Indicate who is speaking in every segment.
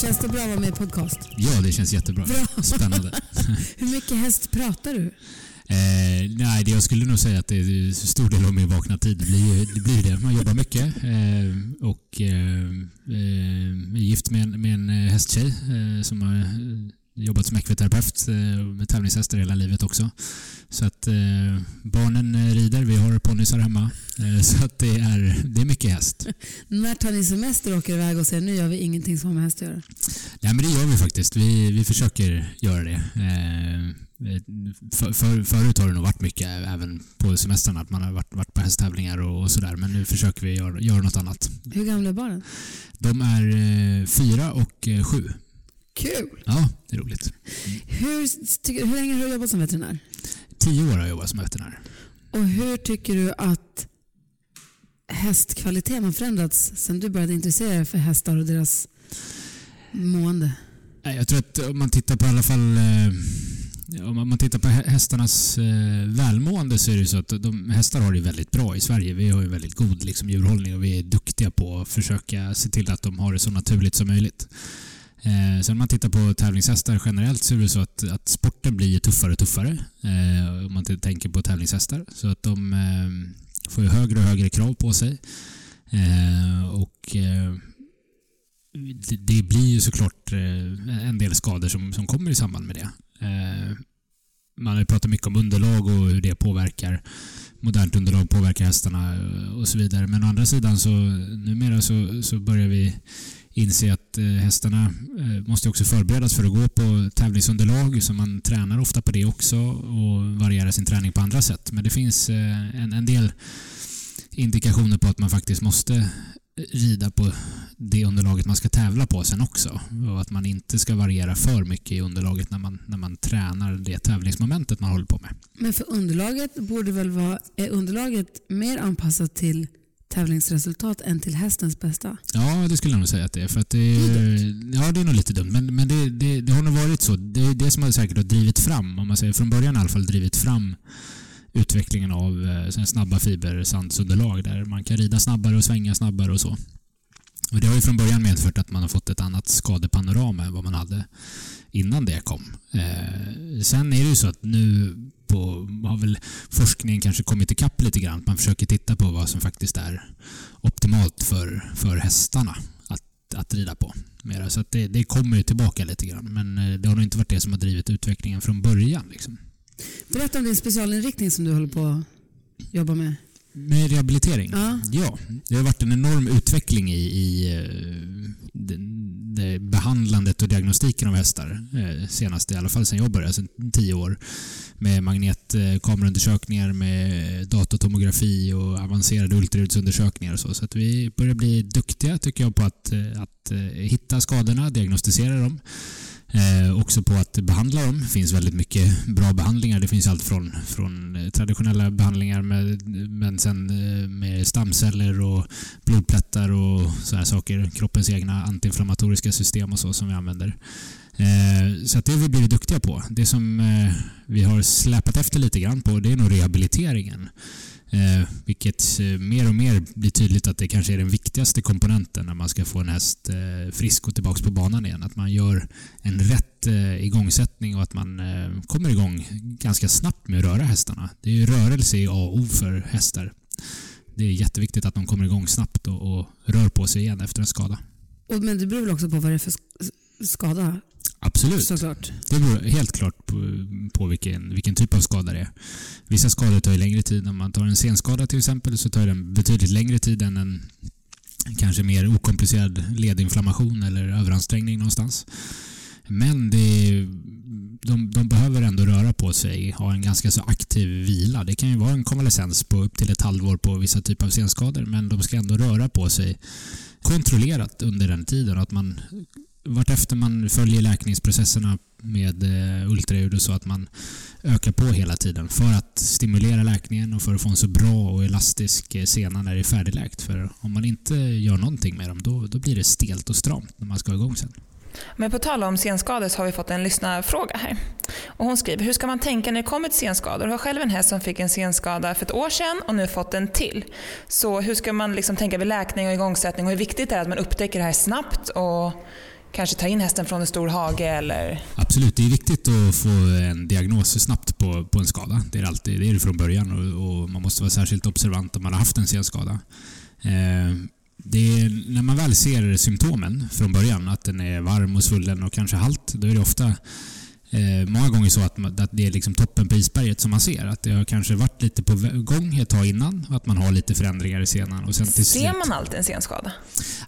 Speaker 1: Känns det bra att vara med i podcast?
Speaker 2: Ja, det känns jättebra.
Speaker 1: Bra.
Speaker 2: Spännande.
Speaker 1: Hur mycket häst pratar du?
Speaker 2: Eh, nej, jag skulle nog säga att det är stor del av min vakna tid. Det blir, det blir det. Man jobbar mycket eh, och eh, eh, är gift med en, med en eh, hästtjej eh, som har jobbat som ekviterapeut eh, med tävlingshästar hela livet också. Så att eh, barnen eh, rider, vi har ponnysar hemma. Så att det är, det är mycket häst.
Speaker 1: När tar ni semester och åker iväg och säger nu gör vi ingenting som har med häst att göra?
Speaker 2: Nej, men det gör vi faktiskt. Vi, vi försöker göra det. För, för, förut har det nog varit mycket, även på semestrarna, att man har varit, varit på hästtävlingar och, och sådär. Men nu försöker vi göra, göra något annat.
Speaker 1: Hur gamla är barnen?
Speaker 2: De är fyra och sju.
Speaker 1: Kul!
Speaker 2: Ja, det är roligt.
Speaker 1: Hur, tycker, hur länge har du jobbat som veterinär?
Speaker 2: Tio år har jag jobbat som veterinär.
Speaker 1: Och hur tycker du att hästkvaliteten har förändrats sen du började intressera dig för hästar och deras mående?
Speaker 2: Jag tror att om man tittar på i alla fall eh, om man- tittar på hä- hästarnas eh, välmående så är det så att de, hästar har det väldigt bra i Sverige. Vi har ju väldigt god liksom, djurhållning och vi är duktiga på att försöka se till att de har det så naturligt som möjligt. Eh, sen om man tittar på tävlingshästar generellt så är det så att, att sporten blir tuffare och tuffare. Eh, om man tänker på tävlingshästar. Så att de eh, får ju högre och högre krav på sig. Eh, och eh, det, det blir ju såklart eh, en del skador som, som kommer i samband med det. Eh, man har ju pratat mycket om underlag och hur det påverkar modernt underlag påverkar hästarna eh, och så vidare. Men å andra sidan så numera så, så börjar vi inse att eh, hästarna eh, måste också förberedas för att gå på tävlingsunderlag så man tränar ofta på det också och varierar sin träning på andra sätt. Men det finns en, en del indikationer på att man faktiskt måste rida på det underlaget man ska tävla på sen också. Och att man inte ska variera för mycket i underlaget när man, när man tränar det tävlingsmomentet man håller på med.
Speaker 1: Men för underlaget borde väl vara, är underlaget mer anpassat till tävlingsresultat än till hästens bästa?
Speaker 2: Ja, det skulle jag nog säga att det är. För att det, är ja, det är nog lite dumt. Men, men det, det, det har nog varit så. Det är det som har säkert har drivit fram, om man säger från början i alla fall, drivit fram utvecklingen av eh, snabba fibersandsunderlag där man kan rida snabbare och svänga snabbare och så. Och det har ju från början medfört att man har fått ett annat skadepanorama än vad man hade innan det kom. Eh, sen är det ju så att nu på, har väl forskningen kanske kommit ikapp lite grann. Man försöker titta på vad som faktiskt är optimalt för, för hästarna att, att rida på. Mera. Så att det, det kommer ju tillbaka lite grann. Men eh, det har nog inte varit det som har drivit utvecklingen från början. Liksom.
Speaker 1: Berätta om din specialinriktning som du håller på att jobba med.
Speaker 2: Med rehabilitering?
Speaker 1: Ja.
Speaker 2: ja. Det har varit en enorm utveckling i, i eh, det, det behandlandet och diagnostiken av hästar. eh, Senast i alla fall sen jag började, sen tio år. Med magnetkameraundersökningar, med datatomografi och avancerade ultraljudsundersökningar och så. Så att vi börjar bli duktiga tycker jag på att, eh, att hitta skadorna, diagnostisera dem. Eh, också på att behandla dem. Det finns väldigt mycket bra behandlingar. Det finns allt från, från eh, traditionella behandlingar med, men sen eh, med stamceller och blodplättar och sådana saker. Kroppens egna antiinflammatoriska system och så som vi använder. Eh, så att det har vi blivit duktiga på. Det som eh, vi har släpat efter lite grann på det är nog rehabiliteringen. Eh, vilket eh, mer och mer blir tydligt att det kanske är den viktigaste komponenten när man ska få en häst eh, frisk och tillbaka på banan igen. Att man gör en rätt eh, igångsättning och att man eh, kommer igång ganska snabbt med att röra hästarna. Det är ju rörelse i A och O för hästar. Det är jätteviktigt att de kommer igång snabbt och, och rör på sig igen efter en skada.
Speaker 1: Och, men det beror väl också på vad det är för skada
Speaker 2: Absolut.
Speaker 1: såklart.
Speaker 2: Det beror helt klart på, på vilken, vilken typ av skada det är. Vissa skador tar ju längre tid. Om man tar en senskada till exempel så tar den betydligt längre tid än en kanske mer okomplicerad ledinflammation eller överansträngning någonstans. Men det, de, de behöver ändå röra på sig, ha en ganska så aktiv aktiv vila. Det kan ju vara en konvalescens på upp till ett halvår på vissa typer av senskador men de ska ändå röra på sig kontrollerat under den tiden. Att man vartefter man följer läkningsprocesserna med eh, ultraljud och så att man ökar på hela tiden för att stimulera läkningen och för att få en så bra och elastisk eh, sena när det är färdigläkt. För om man inte gör någonting med dem då, då blir det stelt och stramt när man ska igång sen.
Speaker 3: Men på tal om senskador så har vi fått en lyssnarfråga här. Och hon skriver, hur ska man tänka när det kommer till senskador? Jag har själv en häst som fick en senskada för ett år sedan och nu fått en till. Så hur ska man liksom tänka vid läkning och igångsättning och hur viktigt det är att man upptäcker det här snabbt och kanske ta in hästen från en stor hage eller?
Speaker 2: Absolut, det är viktigt att få en diagnos snabbt på, på en skada. Det är, alltid, det är det från början och, och man måste vara särskilt observant om man har haft en senskada. Eh, det är, när man väl ser symptomen från början, att den är varm och svullen och kanske halt, då är det ofta eh, många gånger så att, att det är liksom toppen på isberget som man ser. Att det har kanske varit lite på gång ett tag innan att man har lite förändringar i senan. Och sen till
Speaker 3: ser
Speaker 2: slut,
Speaker 3: man alltid en senskada?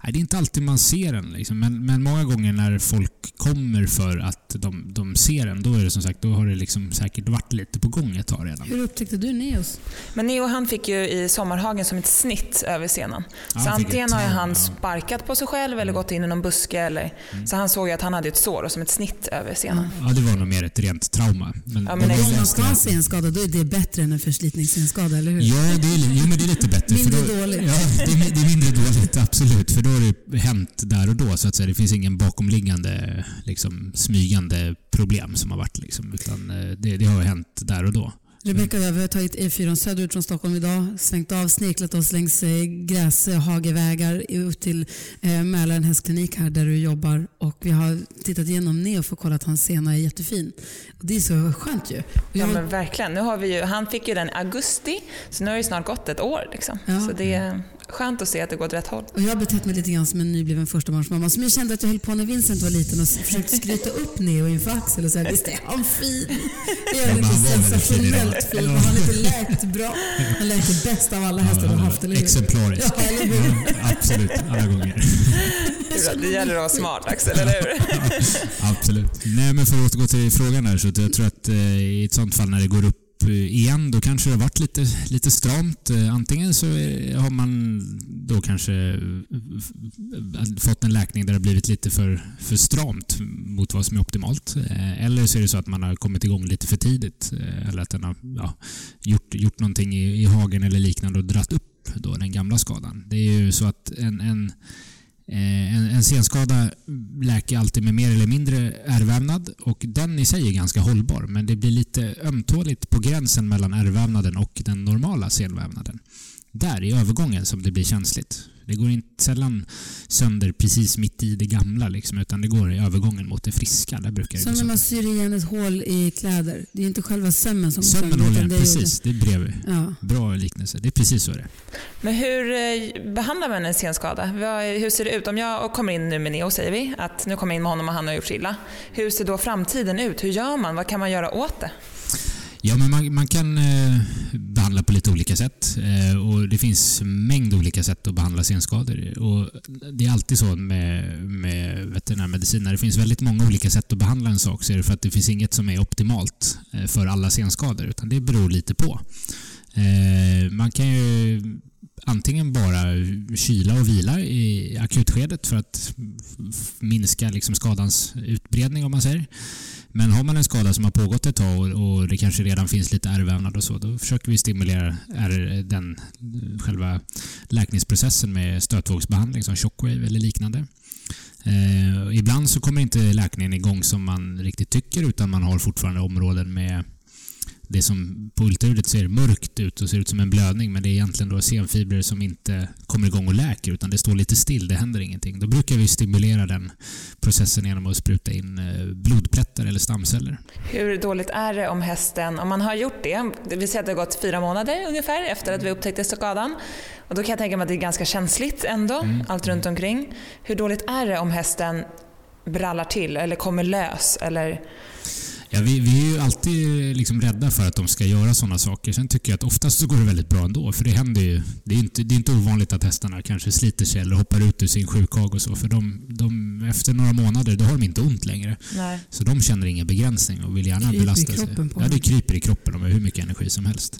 Speaker 2: Nej, det är inte alltid man ser den. Liksom. Men, men många gånger när folk kommer för att de, de ser den, då är det som sagt, då har det liksom säkert varit lite på gång ett tag redan.
Speaker 1: Hur upptäckte du Neos?
Speaker 3: Men Neo han fick ju i sommarhagen som ett snitt över senan.
Speaker 2: Ja,
Speaker 3: så antingen har han sparkat på sig själv eller gått in i någon buske. Eller, Så han såg ju att han hade ett sår och som ett snitt över senan.
Speaker 2: Ja, det var nog mer ett rent trauma. Men,
Speaker 3: Ja, men.
Speaker 1: Om man ska ha senskada då är det bättre än en förslitningssenskada, eller hur?
Speaker 2: Ja, det är, jo, men det är lite bättre.
Speaker 1: Mindre
Speaker 2: då,
Speaker 1: dåligt.
Speaker 2: Ja, det är, det är mindre dåligt, absolut. För då har det hänt där och då, så att säga. Det finns ingen bakomliggande, liksom, smygande problem som har varit. Liksom, utan eh, det, det har hänt där och då.
Speaker 1: Rebecka och jag har tagit E4 söderut från Stockholm idag, svängt av, snirklat oss längs eh, gräshagevägar ut till eh, Mälaren hästklinik här där du jobbar och vi har tittat igenom Neo för att kolla att hans sena är jättefin. Och det är så skönt ju. Och
Speaker 3: Ja
Speaker 1: jag,
Speaker 3: men verkligen. Nu har vi ju, han fick ju den i augusti, så nu har det ju snart gått ett år. Liksom.
Speaker 1: Ja.
Speaker 3: Så det skönt att se att det går åt rätt håll.
Speaker 1: och jag har betett mig lite grann som en nybliven förstabarnsmamma som jag kände att jag höll på när Vincent var liten och försökte skryta upp Neo inför Axel och säga visst är han fin? Är
Speaker 2: väldigt fin idag.
Speaker 1: sensationellt fin? Han är inte läkt bra. Han läker bäst av alla hästar du har haft, eller hur?
Speaker 2: Exemplarisk.
Speaker 1: Ja, eller hur?
Speaker 2: Absolut, alla gånger.
Speaker 3: Det gäller att vara smart Axel, eller hur?
Speaker 2: Absolut. Nej, men för att återgå till frågan där, så jag tror att eh, i ett sånt fall när det går upp Eh, igen, då kanske det har varit lite, lite stramt. Eh, antingen så har man då kanske eh, fått en läkning där det har blivit lite för, för stramt mot vad som är optimalt. Eller så är det så att man har kommit igång lite för tidigt. Eller att den har ja, gjort, gjort någonting i, i hagen eller liknande och dratt upp då den gamla skadan. Det är ju så att en, en Eh, en, en senskada läker alltid med mer eller mindre ärrvävnad och den i sig är ganska hållbar men det blir lite ömtåligt på gränsen mellan ärrvävnaden och den normala senvävnaden. Där i övergången som det blir känsligt. Det går inte sällan sönder precis mitt i det gamla liksom, utan det går i övergången mot det friska. Där brukar det
Speaker 1: Som när man
Speaker 2: sönder.
Speaker 1: syr igen ett hål i kläder. Det är inte själva sömmen som går
Speaker 2: Sömmen
Speaker 1: sönder, det är ju
Speaker 2: precis. Det är bredvid.
Speaker 1: Ja.
Speaker 2: Bra liknelse. Det är precis så det är.
Speaker 3: Men hur eh, behandlar man en senskada? Hur ser det ut? Om jag kommer in nu med Neo, säger vi, att nu kommer jag in med honom och han har gjort sig illa. Hur ser då framtiden ut? Hur gör man? Vad kan man göra åt det?
Speaker 2: Ja, men man, man kan eh, behandla på lite olika sätt. Eh, och Det finns en mängd olika sätt att behandla senskador. Och det är alltid så med, med veterinärmedicin. När det finns väldigt många olika sätt att behandla en sak så är det för att det finns inget som är optimalt eh, för alla senskador. Utan det beror lite på. Eh, man kan ju antingen bara kyla och vila i akutskedet för att minska liksom skadans utbredning om man säger. Men har man en skada som har pågått ett tag och, och det kanske redan finns lite ärrvävnad och så, då försöker vi stimulera är den själva läkningsprocessen med stötvågsbehandling som shockwave eller liknande. Eh, ibland så kommer inte läkningen igång som man riktigt tycker utan man har fortfarande områden med det som på ultraljudet ser mörkt ut och ser ut som en blödning men det är egentligen då senfibrer som inte kommer igång och läker utan det står lite still, det händer ingenting. Då brukar vi stimulera den processen genom att spruta in eh, blodplättar eller stamceller.
Speaker 3: Hur dåligt är det om hästen, om man har gjort det, vill säga att det har gått fyra månader ungefär efter att vi upptäckte skadan. Och då kan jag tänka mig att det är ganska känsligt ändå, allt runt omkring. Hur dåligt är det om hästen brallar till eller kommer lös? Eller,
Speaker 2: Ja, vi, vi är ju alltid liksom rädda för att de ska göra sådana saker. Sen tycker jag att oftast så går det väldigt bra ändå. För det händer ju. Det är inte, det är inte ovanligt att hästarna kanske sliter sig eller hoppar ut ur sin sjukhage och så. För de, de, efter några månader då har de inte ont längre.
Speaker 3: Nej.
Speaker 2: Så de känner ingen begränsning och vill gärna
Speaker 1: Kryper
Speaker 2: belasta sig. Ja, det kryper i kroppen. De har hur mycket energi som helst.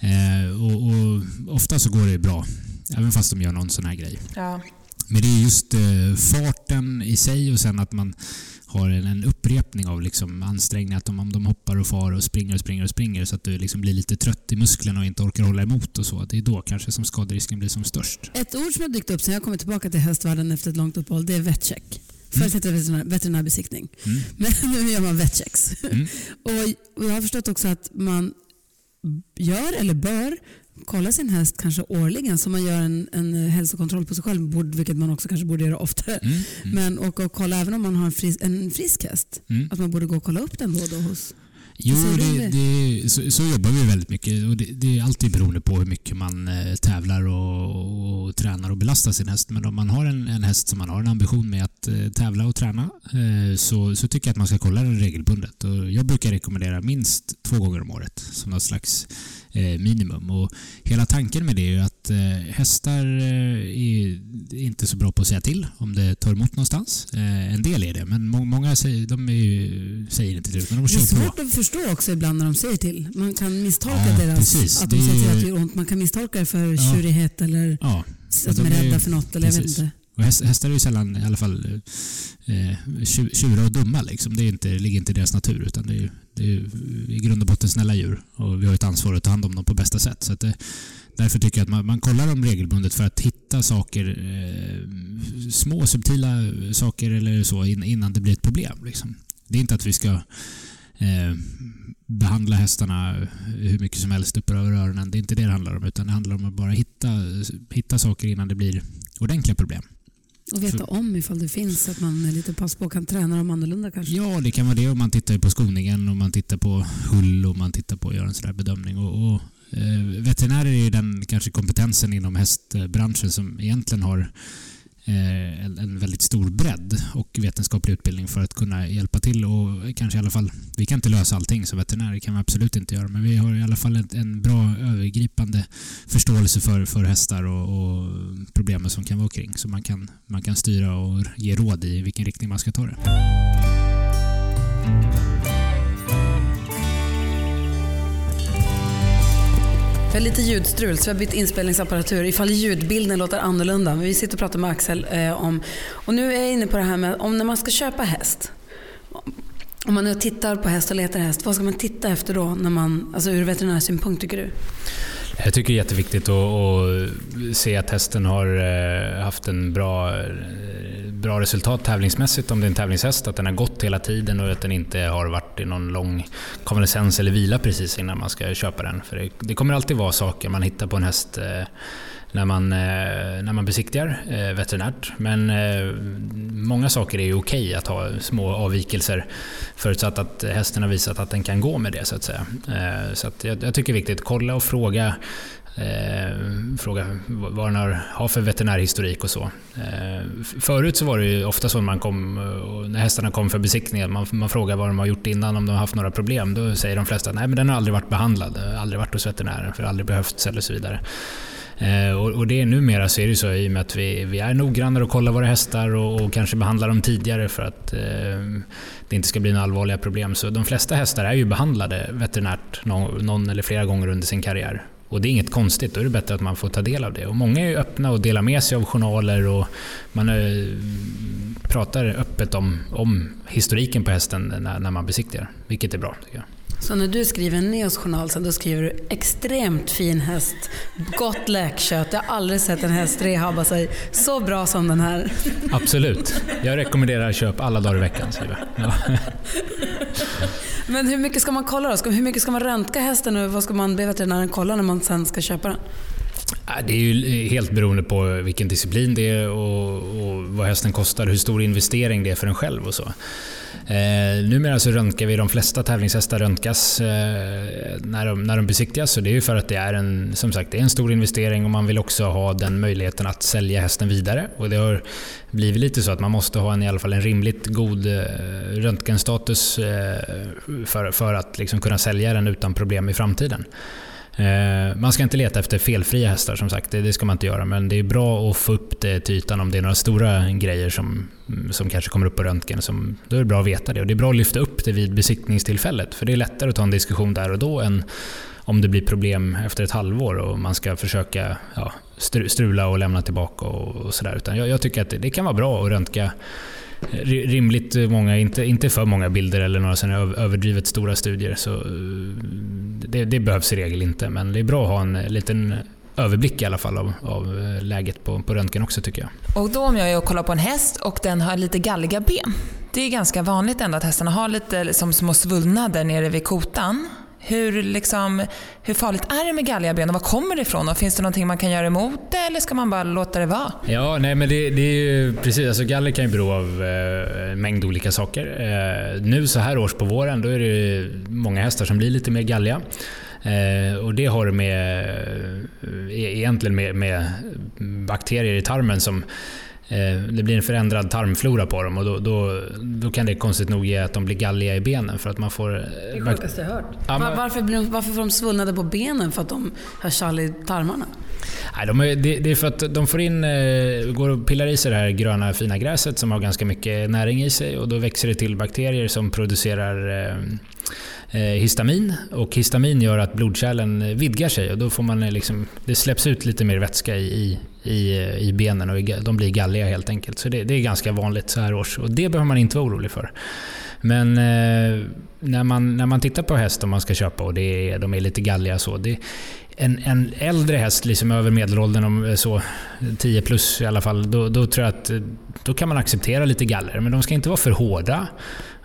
Speaker 2: Eh, och, och ofta så går det bra. Även fast de gör någon sån här grej.
Speaker 3: Ja.
Speaker 2: Men det är just eh, farten i sig och sen att man har en, upprepning av liksom ansträngningar. Att de, om de hoppar och far och springer och springer och springer så att du liksom blir lite trött i musklerna och inte orkar hålla emot och så. Det är då kanske som skaderisken blir som störst.
Speaker 1: Ett ord som har dykt upp sen jag kommit tillbaka till hästvärlden efter ett långt uppehåll, det är vetcheck. Förut hette det veterinär, veterinärbesiktning,
Speaker 2: Mm.
Speaker 1: men nu gör man vetchecks.
Speaker 2: Mm.
Speaker 1: och jag har förstått också att man gör eller bör kolla sin häst kanske årligen som man gör en, en hälsokontroll på sig själv, vilket man också kanske borde göra oftare.
Speaker 2: Mm. Mm.
Speaker 1: Men och, och kolla även om man har en, fris, en frisk häst,
Speaker 2: Mm.
Speaker 1: att man borde gå och kolla upp den då och då hos...
Speaker 2: Jo, det, det, så, så jobbar vi väldigt mycket. Och det, det är alltid beroende på hur mycket man eh, tävlar och, och tränar och belastar sin häst. Men om man har en, en häst som man har en ambition med att eh, tävla och träna eh, så, så tycker jag att man ska kolla den regelbundet. Och jag brukar rekommendera minst två gånger om året som något slags minimum. Och hela tanken med det är att eh, hästar eh, är inte så bra på att säga till om det tar emot någonstans. Eh, en del är det, men må, många säger, de är ju, säger inte till, men de
Speaker 1: Det är
Speaker 2: kör på.
Speaker 1: svårt att förstå också ibland när de säger till. Man kan misstolka
Speaker 2: Ja,
Speaker 1: deras,
Speaker 2: precis.
Speaker 1: att de säger till att det gör ont. Man kan misstolka det för
Speaker 2: Ja.
Speaker 1: tjurighet eller
Speaker 2: Ja,
Speaker 1: att de är rädda för något. Eller jag vet inte.
Speaker 2: och häst, hästar är ju sällan i alla fall eh, tju- tjurar och dumma. Liksom. Det, är inte, det ligger inte i deras natur utan det är, ju- det är i grund och botten snälla djur och vi har ett ansvar att ta hand om dem på bästa sätt. Så att det, därför tycker jag att man, man kollar dem regelbundet för att hitta saker, eh, små subtila saker eller så innan det blir ett problem. Liksom. Det är inte att vi ska eh, behandla hästarna hur mycket som helst upp över öronen. Det är inte det det handlar om. Utan det handlar om att bara hitta, hitta saker innan det blir ordentliga problem.
Speaker 1: Och veta om ifall det finns så att man är lite pass på och kan träna dem annorlunda kanske.
Speaker 2: Ja, det kan vara det. om man tittar på skoningen och man tittar på hull och man tittar på att göra en sån där bedömning. Och, och, eh, veterinärer är ju den kanske kompetensen inom hästbranschen som egentligen har Eh, en, en väldigt stor bredd och vetenskaplig utbildning för att kunna hjälpa till och kanske i alla fall, vi kan inte lösa allting som veterinärer kan vi absolut inte göra men vi har i alla fall en, en bra övergripande förståelse för, för hästar och, och problemen som kan vara kring så man kan, man kan styra och ge råd i vilken riktning man ska ta det.
Speaker 1: Har lite ljudstrul så vi har bytt inspelningsapparatur ifall ljudbilden låter annorlunda. Men vi sitter och pratar med Axel eh, om, och nu är jag inne på det här med om när man ska köpa häst. Om man nu tittar på häst och letar häst, vad ska man titta efter då när man, alltså ur veterinärsynpunkt tycker du?
Speaker 4: Jag tycker det är jätteviktigt att, att se att hästen har eh, haft en bra, eh, bra resultat tävlingsmässigt om det är en tävlingshäst. Att den har gått hela tiden och att den inte har varit i någon lång konvalescens eller vila precis innan man ska köpa den. För det, det kommer alltid vara saker man hittar på en häst eh, när man, eh, när man besiktigar eh, veterinärt. Men eh, många saker är ju okej att ha små avvikelser förutsatt att hästen har visat att den kan gå med det så att säga. Så att jag, jag tycker det är viktigt, kolla och fråga Eh, fråga vad den har, har för veterinärhistorik och så. Eh, förut så var det ju ofta så när, man kom, eh, när hästarna kom för besiktningen, man, man frågar vad de har gjort innan, om de har haft några problem. Då säger de flesta att nej men den har aldrig varit behandlad, aldrig varit hos veterinären, för aldrig behövts eller så vidare. Eh, och, och det är numera så är det så i och med att vi, vi är noggrannare och kollar våra hästar och, och kanske behandlar dem tidigare för att eh, det inte ska bli några allvarliga problem. Så de flesta hästar är ju behandlade veterinärt någon, någon eller flera gånger under sin karriär. Och det är inget konstigt, då är det bättre att man får ta del av det. Och många är ju öppna och delar med sig av journaler och man eh, pratar öppet om, om historiken på hästen när, när man besiktigar, vilket är bra tycker jag.
Speaker 1: Så när du skriver en Neos journal sen, då skriver du extremt fin häst, gott läkkött. Jag har aldrig sett en häst rehabba sig så bra som den här.
Speaker 4: Absolut. Jag rekommenderar köp alla dagar i veckan. Skriver. Ja.
Speaker 1: Men hur mycket ska man kolla då? Ska, hur mycket ska man röntga hästen och vad ska man be veterinären kolla när man sen ska köpa den?
Speaker 2: Det är ju helt beroende på vilken disciplin det är och, och vad hästen kostar, hur stor investering det är för en själv och så. Eh, numera så röntgar vi de flesta tävlingshästar röntgas eh, när, de, när de besiktigas så det är ju för att det är en, som sagt, det är en stor investering och man vill också ha den möjligheten att sälja hästen vidare. Och det har blivit lite så att man måste ha en, i alla fall en rimligt god eh, röntgenstatus eh, för, för att liksom kunna sälja den utan problem i framtiden. Eh, man ska inte leta efter felfria hästar som sagt, det, ska man inte göra. Men det är bra att få upp det till ytan om det är några stora grejer som, mm, som kanske kommer upp på röntgen. Som, då är det bra att veta det. Och det är bra att lyfta upp det vid besiktningstillfället. För det är lättare att ta en diskussion där och då än om det blir problem efter ett halvår och man ska försöka ja, strula och lämna tillbaka och, och sådär. jag, jag tycker att det, det kan vara bra att röntga rimligt många, inte, inte för många bilder eller några sådana överdrivet stora studier. Så eh, det, det, behövs i regel inte, men det är bra att ha en liten överblick i alla fall av, av eh, läget på, på röntgen också tycker jag.
Speaker 3: Och då om jag är och kollar på en häst och den har lite galliga ben. Det är ganska vanligt ändå att hästarna har lite som små svullnader nere vid kotan. Hur, liksom, hur farligt är det med galliga ben och var kommer det ifrån? Och finns det någonting man kan göra emot det eller ska man bara låta det vara?
Speaker 2: Ja, nej men det, det är ju precis. Alltså galler kan ju bero av eh, en mängd olika saker. Eh, nu så här års på våren då är det många hästar som blir lite mer galliga. Eh, och det har med, eh, egentligen med, med bakterier i tarmen som det blir en förändrad tarmflora på dem och då, då, då, kan det konstigt nog ge att de blir galliga i benen. För att man får,
Speaker 1: det är det sjukaste jag hört. Ja, men, varför, blir de, varför får de svullnader på benen? För att de har kall i tarmarna?
Speaker 2: Nej, de är, det, det, är för att de får in, eh, går och pillar i sig det här gröna fina gräset som har ganska mycket näring i sig och då växer det till bakterier som producerar eh, Eh, Eh, histamin och histamin gör att blodkärlen vidgar sig och då får man eh, liksom, det släpps ut lite mer vätska i, i, i eh, benen och de blir galliga helt enkelt. Så det, det är ganska vanligt så här års och det behöver man inte vara orolig för. Men eh, när, man, när man tittar på häst om man ska köpa och det är, de är lite galliga så. Det, en, en äldre häst, liksom över medelåldern, om så 10 plus i alla fall, då, då tror jag att då kan man acceptera lite galler. Men de ska inte vara för hårda.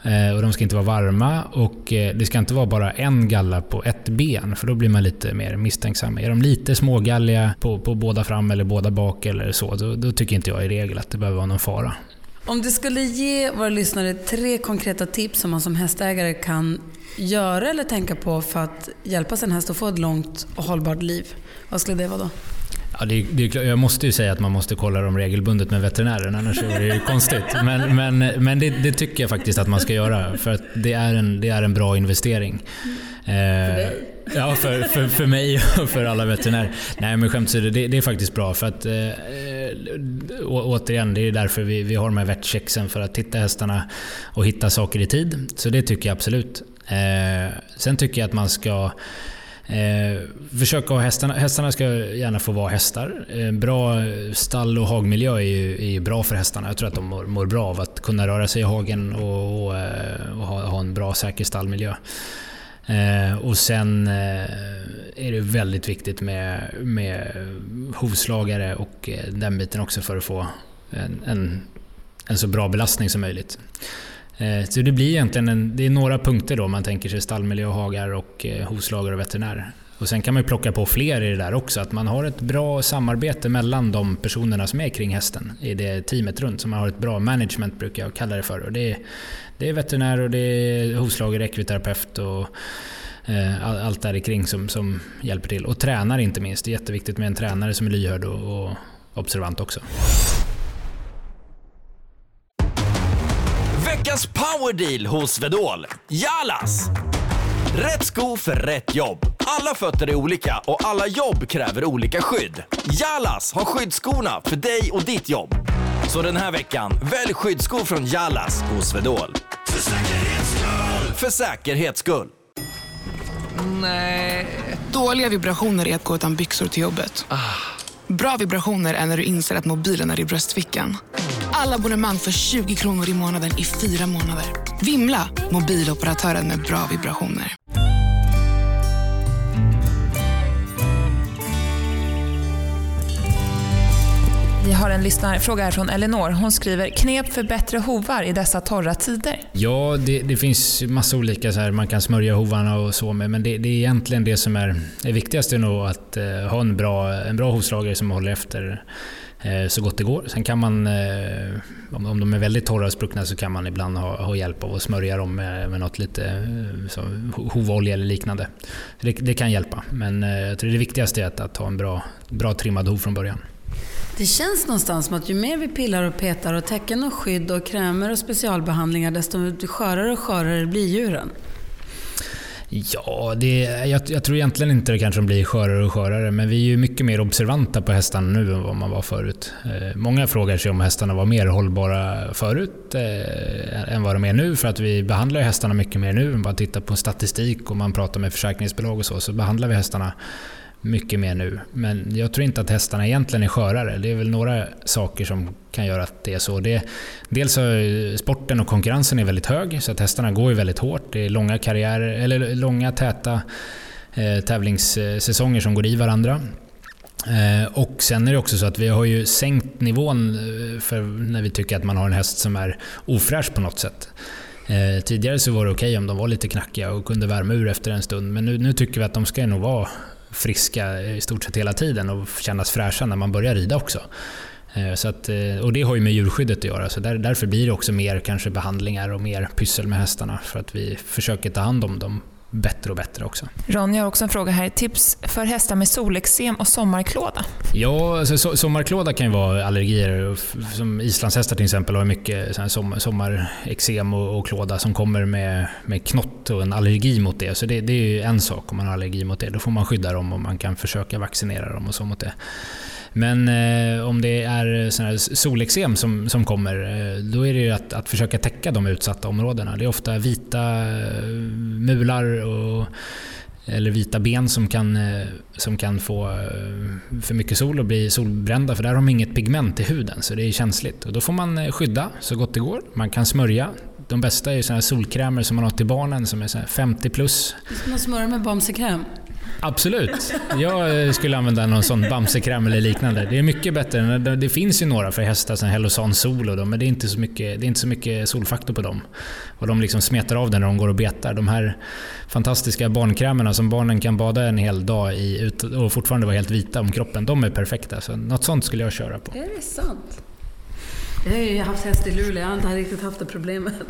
Speaker 2: Eh, och de ska inte vara varma och eh, det ska inte vara bara en galla på ett ben för då blir man lite mer misstänksam. Är de lite smågalliga på, på båda fram eller båda bak eller så, då, då tycker inte jag i regel att det behöver vara någon fara.
Speaker 1: Om du skulle ge våra lyssnare tre konkreta tips som man som hästägare kan göra eller tänka på för att hjälpa sin häst att få ett långt och hållbart liv, vad skulle det vara då?
Speaker 2: Ja, det det jag måste ju säga att man måste kolla dem regelbundet med veterinären, annars är det ju konstigt. Men, men, men det, det, tycker jag faktiskt att man ska göra, för att det är en, det är en bra investering.
Speaker 1: Dig? Eh,
Speaker 2: ja, för, för, för mig och för alla veterinärer. Nej, men skämt åsido, det, det är faktiskt bra. För att, äh, återigen, det är därför vi, vi har de här vetchecksen, för att titta hästarna och hitta saker i tid. Så det tycker jag absolut. Eh, sen tycker jag att man ska Eh, försöka ha hästarna, hästarna ska gärna få vara hästar. Eh, bra stall och hagmiljö är ju, är ju bra för hästarna. Jag tror att de mår, mår bra av att kunna röra sig i hagen och, och, eh, och ha, ha, en bra säker stallmiljö. Eh, och sen eh, är det väldigt viktigt med, med hovslagare och eh, den biten också för att få en, en, en så bra belastning som möjligt. Eh, så det blir egentligen en, det är några punkter då man tänker sig stallmiljö, hagar och eh, hovslagare och veterinär. Och sen kan man ju plocka på fler i det där också, att man har ett bra samarbete mellan de personerna som är kring hästen i det teamet runt. Så man har ett bra management brukar jag kalla det för. Och det, är, det är veterinär och det är hovslagare, ekviterapeut och eh, allt där kring som, som hjälper till. Och tränare inte minst. Det är jätteviktigt med en tränare som är lyhörd och, och observant också.
Speaker 5: Veckans powerdeal hos Vedol. Jalas! Rätt sko för rätt jobb. Alla fötter är olika och alla jobb kräver olika skydd. Jalas har skyddsskorna för dig och ditt jobb. Så den här veckan, välj skyddsskor från Jalas hos Vedol. För säkerhets skull! För säkerhets skull.
Speaker 6: Nej. Dåliga vibrationer är att gå utan byxor till jobbet. Ah. Bra vibrationer är när du inser att mobilen är i bröstfickan. Alla abonnemang för 20 kronor i månaden i fyra månader. Vimla! Mobiloperatören med bra vibrationer.
Speaker 3: Vi har en lyssnarfråga här från Elinor. Hon skriver knep för bättre hovar i dessa torra tider.
Speaker 2: Ja, det, det finns massa olika så här, man kan smörja hovarna och så med, men det, det är egentligen det som är det viktigaste är nog att eh, ha en bra, en bra hovslagare som håller efter Eh, så gott det går. Sen kan man, eh, om, de är väldigt torra och spruckna så kan man ibland ha, ha hjälp av att smörja dem med, med något lite eh, så, hovolja eller liknande. Det, det kan hjälpa, men jag tror det viktigaste är att, att ha en bra, bra trimmad hov från början.
Speaker 1: Det känns någonstans som att ju mer vi pillar och petar och täcken och skydd och krämer och specialbehandlingar desto skörare och skörare blir djuren.
Speaker 2: Ja, det, jag, jag tror egentligen inte det kanske blir skörare och skörare, men vi är ju mycket mer observanta på hästarna nu än vad man var förut. Eh, många frågar sig om hästarna var mer hållbara förut eh, än vad de är nu, för att vi behandlar hästarna mycket mer nu. än bara tittar på statistik och man pratar med försäkringsbolag och så, så behandlar vi hästarna mycket mer nu. Men jag tror inte att hästarna egentligen är skörare. Det är väl några saker som kan göra att det är så. Det, dels så är sporten och konkurrensen är väldigt hög, så att hästarna går ju väldigt hårt. Det är långa karriärer, eller långa täta eh, tävlingssäsonger som går i varandra. Eh, och sen är det också så att vi har ju sänkt nivån eh, för när vi tycker att man har en häst som är ofräsch på något sätt. Eh, tidigare så var det okej om de var lite knackiga och kunde värma ur efter en stund, men nu, nu tycker vi att de ska nog vara friska i stort sett hela tiden och kännas fräscha när man börjar rida också. Eh, så att, eh, och det har ju med djurskyddet att göra, så där, därför blir det också mer kanske behandlingar och mer pyssel med hästarna för att vi försöker ta hand om dem bättre och bättre också.
Speaker 3: Ronja har också en fråga här. Tips för hästar med solexem och sommarklåda.
Speaker 2: Ja, alltså, so- sommarklåda kan ju vara allergier. Som islandshästar till exempel har mycket som, sommarexem och, och klåda som kommer med, med knott och en allergi mot det. Så det, det är ju en sak om man har allergi mot det. Då får man skydda dem och man kan försöka vaccinera dem och så mot det. Men eh, om det är eh, sån solexem som, som kommer, eh, då är det ju att, att försöka täcka de utsatta områdena. Det är ofta vita eh, mular och eller vita ben som kan, som kan få för mycket sol och bli solbrända för där har de inget pigment i huden så det är känsligt. Och då får man skydda så gott det går. Man kan smörja. De bästa är såna här solkrämer som man har till barnen som är 50 plus.
Speaker 1: Ska man smörja med Bamsekräm?
Speaker 2: Absolut. Jag eh, skulle använda någon sån Bamsekräm eller liknande. Det är mycket bättre. Det- finns ju några för hästar, som Hellosan Sol och dem, men det är, inte så mycket, det är inte så mycket solfaktor på dem. Och de liksom smetar av den när de går och betar. De här fantastiska barnkrämerna som barnen kan bada en hel dag i och fortfarande vara helt vita om kroppen, de är perfekta. Så något sånt skulle jag köra på.
Speaker 1: Är det sant? Jag har ju haft häst i Luleå, jag har inte riktigt haft det problemet.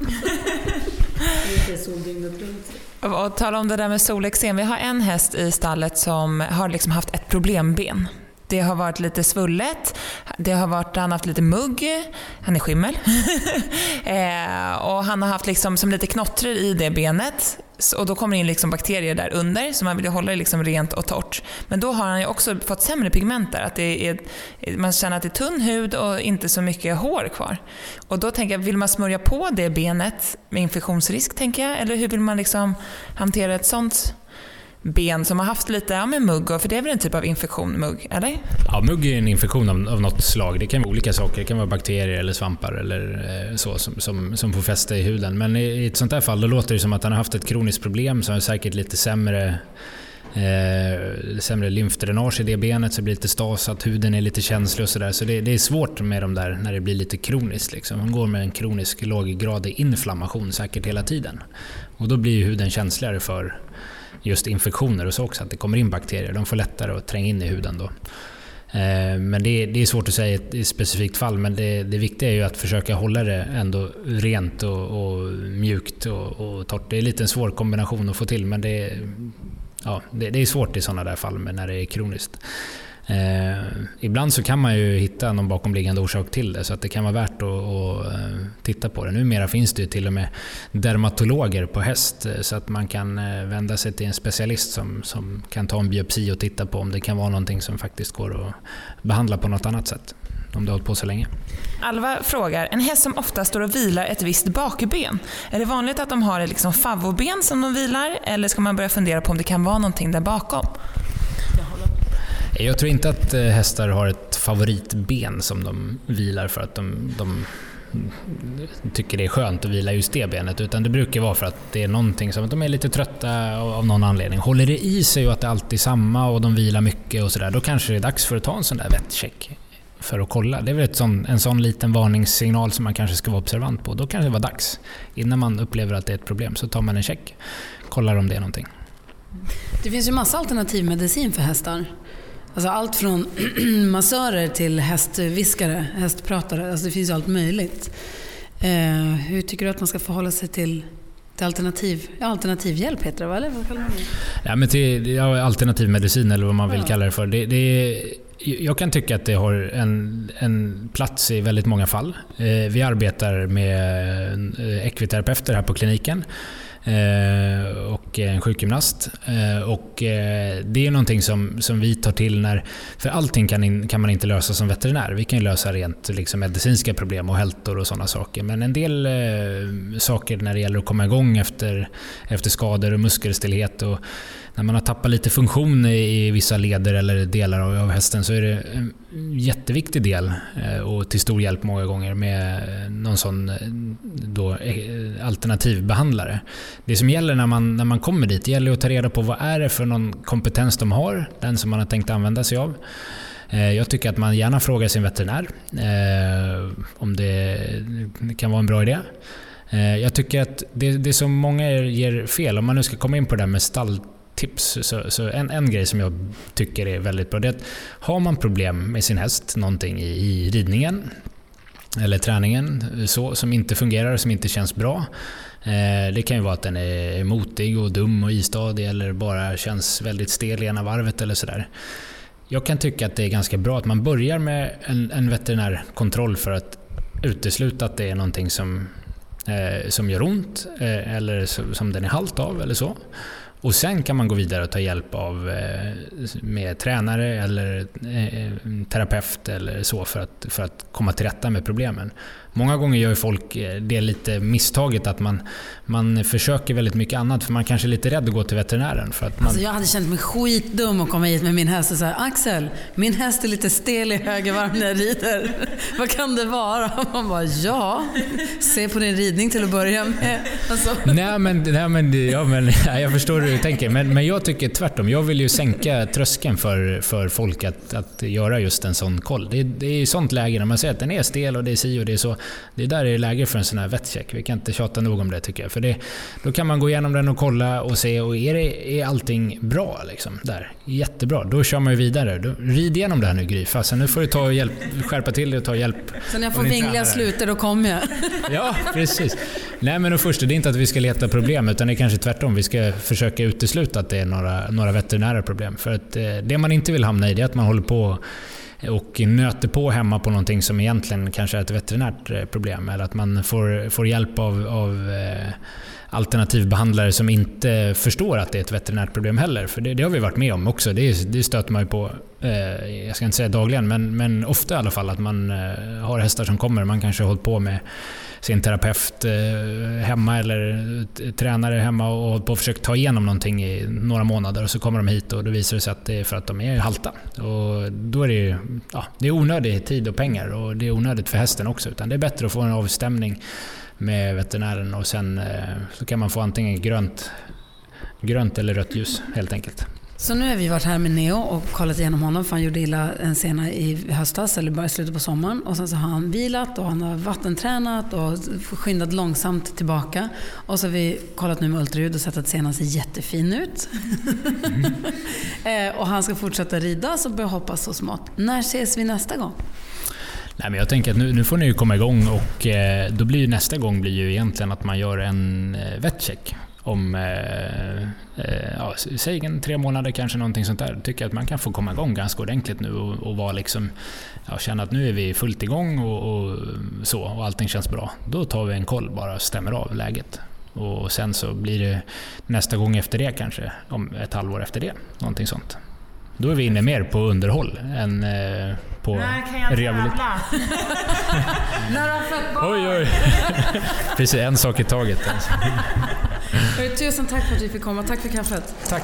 Speaker 1: Det är sol dygnet runt.
Speaker 3: Och tala om det där med solexem. Vi har en häst i stallet som har liksom haft ett problemben. Det har varit lite svullet, det har varit, han har haft lite mugg, han är skimmel. eh, och han har haft liksom som lite knottrer i det benet. Och då kommer det in liksom bakterier där under, så man vill ju hålla det liksom rent och torrt. Men då har han ju också fått sämre pigment där. Att det är, man känner att det är tunn hud och inte så mycket hår kvar. Och då tänker jag, vill man smörja på det benet med infektionsrisk, tänker jag? Eller hur vill man liksom hantera ett sånt ben som har haft lite ja, med mugg, och- för det är väl en typ av infektion, mugg? Eller?
Speaker 2: Ja, mugg är en infektion av, av något slag. Det kan vara olika saker. Det kan vara bakterier eller svampar eller eh, så som, som, som får fäste i huden. Men i, i ett sånt här fall då låter det som att han har haft ett kroniskt problem så har han säkert lite sämre Eh, sämre lymfdränage i det benet så det blir lite stasat, huden är lite känslig och sådär. Så det, det är svårt med de där när det blir lite kroniskt. Liksom. Man går med en kronisk låggradig inflammation säkert hela tiden. Och då blir ju huden känsligare för just infektioner och så också, att det kommer in bakterier. De får lättare att tränga in i huden då. Eh, men det är, det är svårt att säga i ett, specifikt fall, men det, det viktiga är ju att försöka hålla det ändå rent och, och mjukt och, och torrt. Det är lite en svår kombination att få till, men det, ja, det, det är svårt i sådana där fall men när det är kroniskt. Eh, ibland så kan man ju hitta någon bakomliggande orsak till det, så att det kan vara värt att, att eh, titta på det. Numera finns det ju till och med dermatologer på häst, eh, så att man kan eh, vända sig till en specialist som, som kan ta en biopsi och titta på om det kan vara någonting som faktiskt går att behandla på något annat sätt. Om det har hållit på så länge.
Speaker 3: Alva frågar, en häst som ofta står och vilar ett visst bakben, är det vanligt att de har ett liksom favvoben som de vilar eller ska man börja fundera på om det kan vara någonting där bakom?
Speaker 2: Jag tror inte att eh, hästar har ett favoritben som de vilar för att de, de tycker det är skönt att vila just det benet. Utan det brukar vara för att det är någonting som att de är lite trötta av av någon anledning. Håller det i sig och att det alltid är samma och de vilar mycket och sådär, då kanske det är dags för att ta en sån där vettcheck. För att kolla. Det är väl ett sån, en sån liten varningssignal som man kanske ska vara observant på. Då kan det vara dags. Innan man upplever att det är ett problem så tar man en check. Kollar om det är någonting.
Speaker 1: Det finns ju massa alternativmedicin för hästar. Alltså allt från massörer till hästviskare, hästpratare. Alltså det finns ju allt möjligt. Eh, hur tycker du att man ska förhålla sig till, till alternativ, ja, alternativhjälp heter det va? Eller vad kallar man det?
Speaker 2: Ja, men till, ja, alternativmedicin eller vad man vill
Speaker 1: Ja.
Speaker 2: kalla det för. Det, det är, jag kan tycka att det har en, en plats i väldigt många fall. Eh, vi arbetar med eh, ekviterapeuter här på kliniken eh, och en sjukgymnast. Och det är någonting som, som vi tar till när... För allting kan, in, kan man inte lösa som veterinär. Vi kan ju lösa rent liksom, medicinska problem och hältor och sådana saker. Men en del saker när det gäller att komma igång efter, efter skador och muskelstillhet och när man har tappat lite funktion i, vissa leder eller delar av, hästen så är det en jätteviktig del eh, och till stor hjälp många gånger med eh, någon sån eh, då, alternativbehandlare. Det som gäller när man, när man kommer dit, det gäller att ta reda på vad är det för någon kompetens de har, den som man har tänkt använda sig av. Jag tycker att man gärna frågar sin veterinär om det kan vara en bra idé. Jag tycker att det, det som många ger fel, om man nu ska komma in på det där med stall tips. så, så en, en grej som jag tycker är väldigt bra, det är att har man problem med sin häst, någonting i, i ridningen eller träningen så, som inte fungerar, som inte känns bra. Eh, det kan ju vara att den är motig och dum och istadig eller bara känns väldigt stel i ena varvet eller sådär. Jag kan tycka att det är ganska bra att man börjar med en, en veterinärkontroll för att utesluta att det är någonting som, eh, som gör ont eh, eller som, som den är halt av eller så. Och sen kan man gå vidare och ta hjälp av eh, med tränare eller eh, eh, terapeut eller så för att, för att komma till rätta med problemen. Många gånger gör folk eh, det lite misstaget att man, man försöker väldigt mycket annat för man kanske är lite rädd att gå till veterinären. För att man,
Speaker 1: Alltså jag hade känt mig skitdum att komma hit med min häst och säga Axel, min häst är lite stel i höger varv när jag rider. Vad kan det vara? Man bara, ja, se på din ridning till att börja med. Alltså,
Speaker 2: Nej men, nej, men, ja, men ja, jag förstår hur du tänker. Men, men jag tycker tvärtom. Jag vill ju sänka tröskeln för, för folk att, att göra just en sån koll. Det, det är i sånt läge när man säger att den är stel och det är si och det är så. Det är där är läge för en sån här vettcheck. Vi kan inte tjata nog om det tycker jag. För det, då kan man gå igenom den och kolla och se, och är, det, är allting bra? Liksom, där? Jättebra. Då kör man ju vidare. Då, rid igenom det här nu Gry. Fasen, nu får du ta och hjälp, skärpa till dig och ta hjälp.
Speaker 1: så när jag får vingliga sluter då kommer jag.
Speaker 2: Ja, precis. Nej, men och först, det är inte att vi ska leta problem, utan det är kanske tvärtom. Vi ska försöka utesluta att det är några, några veterinära problem. För att eh, det man inte vill hamna i, det är att man håller på och nöter på hemma på någonting som egentligen kanske är ett veterinärt eh, problem. Eller att man får, får hjälp av, av eh, alternativbehandlare som inte förstår att det är ett veterinärt problem heller. För det, det har vi varit med om också. Det, det stöter man ju på, eh, jag ska inte säga dagligen, men, men ofta i alla fall att man eh, har hästar som kommer. Man kanske har hållit på med sin terapeut eh, hemma eller tränare hemma och hållit på och försökt ta igenom någonting i några månader och så kommer de hit och då visar det sig att det är för att de är halta. Och då är det ju ja, det är onödig tid och pengar och det är onödigt för hästen också. Utan det är bättre att få en avstämning med veterinären och sen eh, så kan man få antingen grönt, grönt eller rött ljus helt enkelt.
Speaker 1: Så nu har vi varit här med Neo och kollat igenom honom för han gjorde illa en sena i höstas eller bara i slutet på sommaren. Och sen så har han vilat och han har vattentränat och skyndat långsamt tillbaka. Och så har vi kollat nu med ultraljud och sett att senan ser jättefin ut. Eh, och han ska fortsätta rida så börjar hoppas så smått. När ses vi nästa gång?
Speaker 2: Nej, men jag tänker att nu, nu får ni ju komma igång och eh, då blir ju nästa gång blir ju egentligen att man gör en eh, vettcheck om, eh, eh, ja, säg en tre månader kanske någonting sånt där. Tycker att man kan få komma igång ganska ordentligt nu och, och vara liksom, ja, känna att nu är vi fullt igång och, och så och allting känns bra. Då tar vi en koll bara och stämmer av läget. Och sen så blir det nästa gång efter det kanske, om ett halvår efter det. Någonting sånt. Då är vi inne mer på underhåll än eh, på rehabilitering.
Speaker 1: När har fött barn?
Speaker 2: Oj, oj. Precis, en sak i taget. Alltså.
Speaker 1: Tusen tack för att vi fick komma. Tack för kaffet.
Speaker 2: Tack.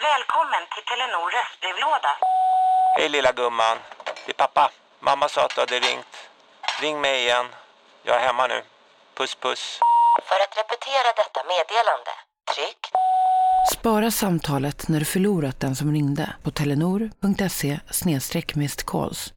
Speaker 7: Välkommen till Telenor röstbrevlåda.
Speaker 8: Hej lilla gumman. Det är pappa. Mamma sa att du hade ringt. Ring mig igen. Jag är hemma nu. Puss puss.
Speaker 9: För att repetera detta meddelande, tryck
Speaker 10: Spara samtalet när du förlorat den som ringde på telenor.se calls.